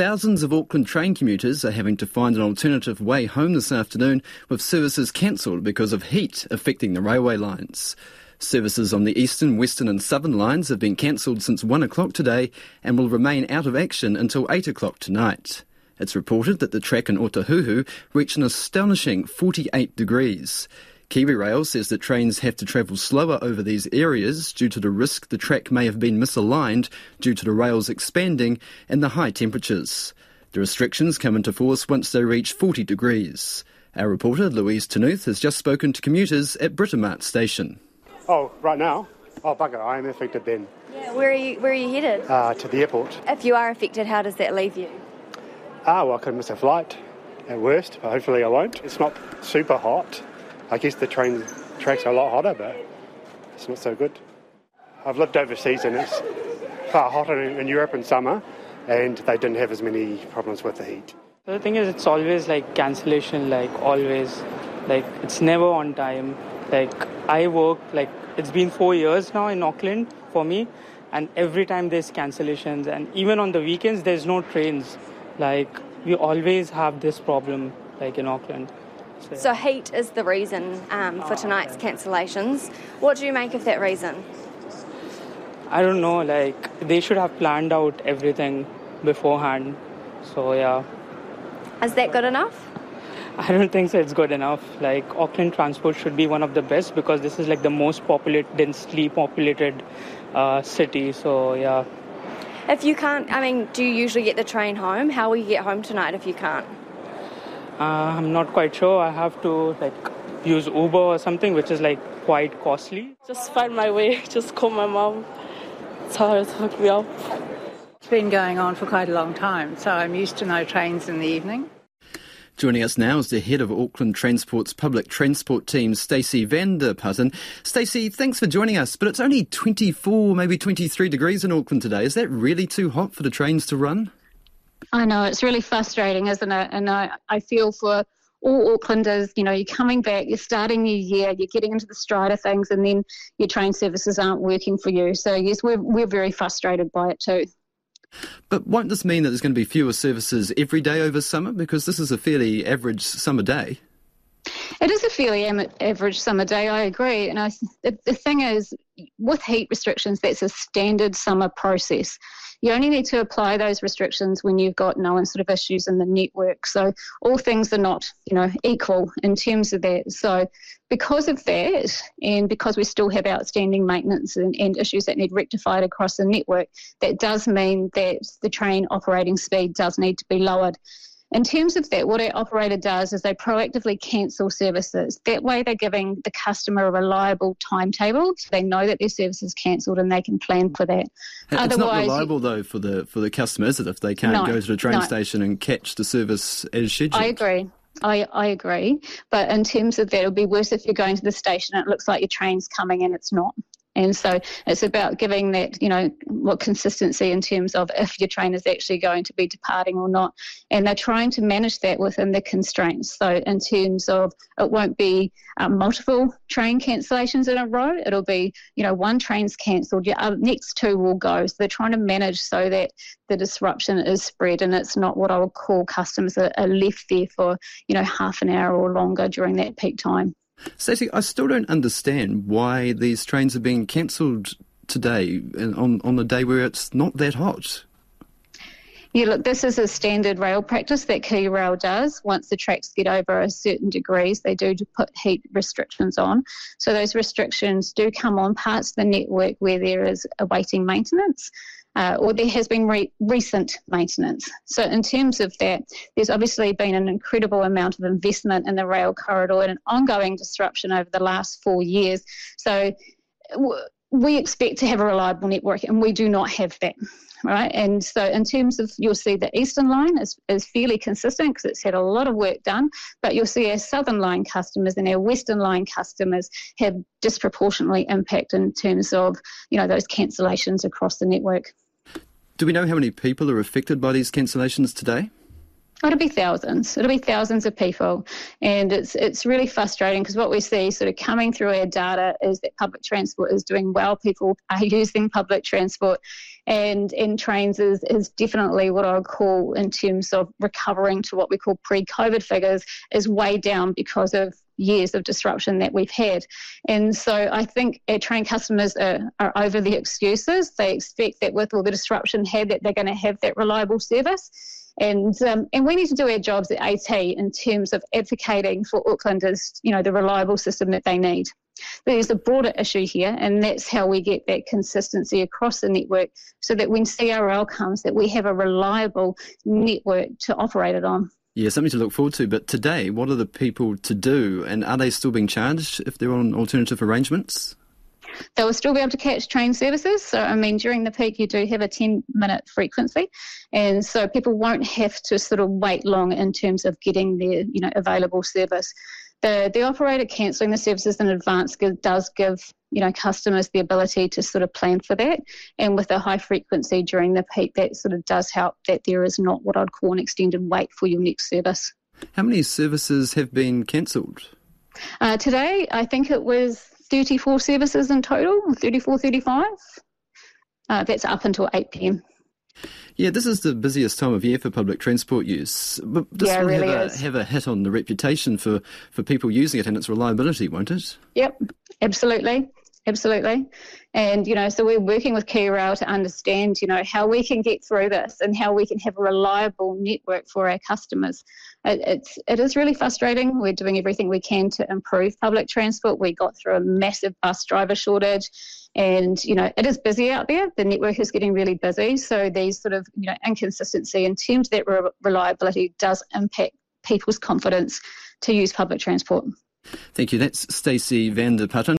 Thousands of Auckland train commuters are having to find an alternative way home this afternoon with services cancelled because of heat affecting the railway lines. Services on the eastern, western, and southern lines have been cancelled since 1 o'clock today and will remain out of action until 8 o'clock tonight. It's reported that the track in Otahuhu reached an astonishing 48 degrees. KiwiRail says that trains have to travel slower over these areas due to the risk the track may have been misaligned due to the rails expanding and the high temperatures. The restrictions come into force once they reach 40 degrees. Our reporter Louise Ternouth has just spoken to commuters at Britomart station. Oh, right now? Oh, bugger, I am affected then. Yeah, where are you, where are you headed? Uh, to the airport. If you are affected, how does that leave you? Ah, well, I could miss a flight at worst, but hopefully I won't. It's not super hot. I guess the train tracks are a lot hotter, but it's not so good. I've lived overseas and it's far hotter in, Europe in summer, and they didn't have as many problems with the heat. The thing is, it's always like cancellation, like always. Like, it's never on time. Like, I work, like, it's been four years now in Auckland for me, and every time there's cancellations, and even on the weekends, there's no trains. Like, we always have this problem, like, in Auckland. So heat is the reason um, for tonight's cancellations. What do you make of that reason? I don't know, like, they should have planned out everything beforehand. So, yeah. Is that good enough? I don't think so. It's good enough. Like Auckland transport should be one of the best because this is like the most populated, densely populated uh, city. So yeah. If you can't, I mean, do you usually get the train home? How will you get home tonight if you can't? Uh, I'm not quite sure. I have to like use Uber or something, which is like quite costly. Just find my way. Just call my mom. It's hard to hook me up. It's been going on for quite a long time, so I'm used to no trains in the evening. Joining us now is the head of Auckland Transport's public transport team, Stacey van der Putten. Stacey, thanks for joining us, but it's only 24, maybe 23 degrees in Auckland today. Is that really too hot for the trains to run? I know, it's really frustrating, isn't it? And I, I feel for all Aucklanders, you know, you're coming back, you're starting your year, you're getting into the stride of things, and then your train services aren't working for you. So, yes, we're, we're very frustrated by it too. But won't this mean that there's going to be fewer services every day over summer? Because this is a fairly average summer day. It is a fairly average summer day, I agree. And I, the, the thing is, with heat restrictions, that's a standard summer process. You only need to apply those restrictions when you've got known sort of issues in the network. So all things are not, you know, equal in terms of that. So because of that, and because we still have outstanding maintenance and, and issues that need rectified across the network, that does mean that the train operating speed does need to be lowered. In terms of that, what our operator does is they proactively cancel services. That way, they're giving the customer a reliable timetable. So they know that their service is cancelled and they can plan for that. It's Otherwise, not reliable though for the for the customer, is it? If they can't no, go to the train no. station and catch the service as scheduled. I agree. I, I agree. But in terms of that, it'll be worse if you're going to the station and it looks like your train's coming and it's not. And so it's about giving that, you know, what consistency in terms of if your train is actually going to be departing or not. And they're trying to manage that within the constraints. So in terms of it won't be um, multiple train cancellations in a row. It'll be, you know, one train's cancelled, your uh, next two will go. So they're trying to manage so that the disruption is spread and it's not what I would call customers are, are left there for, you know, half an hour or longer during that peak time. Stacey, I still don't understand why these trains are being cancelled today on, on the day where it's not that hot. Yeah, look, this is a standard rail practice that KiwiRail does. Once the tracks get over a certain degrees, they do put heat restrictions on. So those restrictions do come on parts of the network where there is awaiting maintenance uh, or there has been re- recent maintenance. So, in terms of that, there's obviously been an incredible amount of investment in the rail corridor and an ongoing disruption over the last four years. So, w- we expect to have a reliable network, and we do not have that. Right, and so in terms of you'll see the eastern line is, is fairly consistent because it's had a lot of work done, but you'll see our southern line customers and our western line customers have disproportionately impact in terms of you know those cancellations across the network. Do we know how many people are affected by these cancellations today? It'll be thousands. It'll be thousands of people, and it's it's really frustrating because what we see sort of coming through our data is that public transport is doing well. People are using public transport, and in trains is, is definitely what I would call in terms of recovering to what we call pre-COVID figures is way down because of years of disruption that we've had. And so I think our train customers are, are over the excuses. They expect that with all the disruption had that they're going to have that reliable service. And um, and we need to do our jobs at AT in terms of advocating for Aucklanders, you know the reliable system that they need. There's a broader issue here, and that's how we get that consistency across the network, so that when CRL comes, that we have a reliable network to operate it on. Yeah, something to look forward to. But today, what are the people to do, and are they still being charged if they're on alternative arrangements? They will still be able to catch train services. So, I mean, during the peak, you do have a 10 minute frequency. And so people won't have to sort of wait long in terms of getting their, you know, available service. The, the operator cancelling the services in advance does give you know customers the ability to sort of plan for that and with a high frequency during the peak that sort of does help that there is not what I'd call an extended wait for your next service. How many services have been cancelled? Uh, today I think it was 34 services in total, 34, 35. Uh, that's up until 8 pm. Yeah, this is the busiest time of year for public transport use. But this yeah, will really have, a, have a hit on the reputation for, for people using it and its reliability, won't it? Yep, absolutely. Absolutely. And, you know, so we're working with KiwiRail to understand, you know, how we can get through this and how we can have a reliable network for our customers. It, it's, it is really frustrating. We're doing everything we can to improve public transport. We got through a massive bus driver shortage and, you know, it is busy out there. The network is getting really busy. So these sort of, you know, inconsistency in terms of that re- reliability does impact people's confidence to use public transport. Thank you. That's Stacey van der Putten.